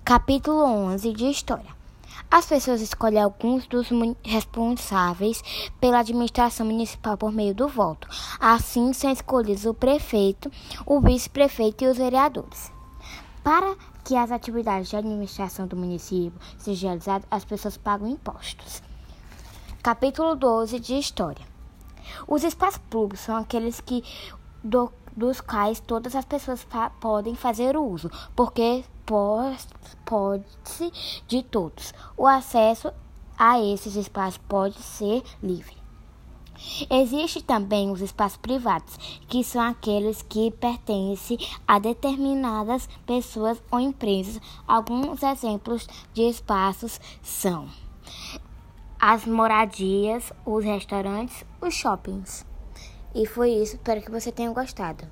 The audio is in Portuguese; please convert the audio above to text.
Capítulo 11 de História. As pessoas escolhem alguns dos responsáveis pela administração municipal por meio do voto. Assim, são escolhidos o prefeito, o vice-prefeito e os vereadores. Para que as atividades de administração do município sejam realizadas, as pessoas pagam impostos. Capítulo 12 de História. Os espaços públicos são aqueles que do, dos quais todas as pessoas podem fazer uso, porque pode-se de todos. O acesso a esses espaços pode ser livre. Existem também os espaços privados, que são aqueles que pertencem a determinadas pessoas ou empresas. Alguns exemplos de espaços são as moradias, os restaurantes, os shoppings. E foi isso, espero que você tenha gostado.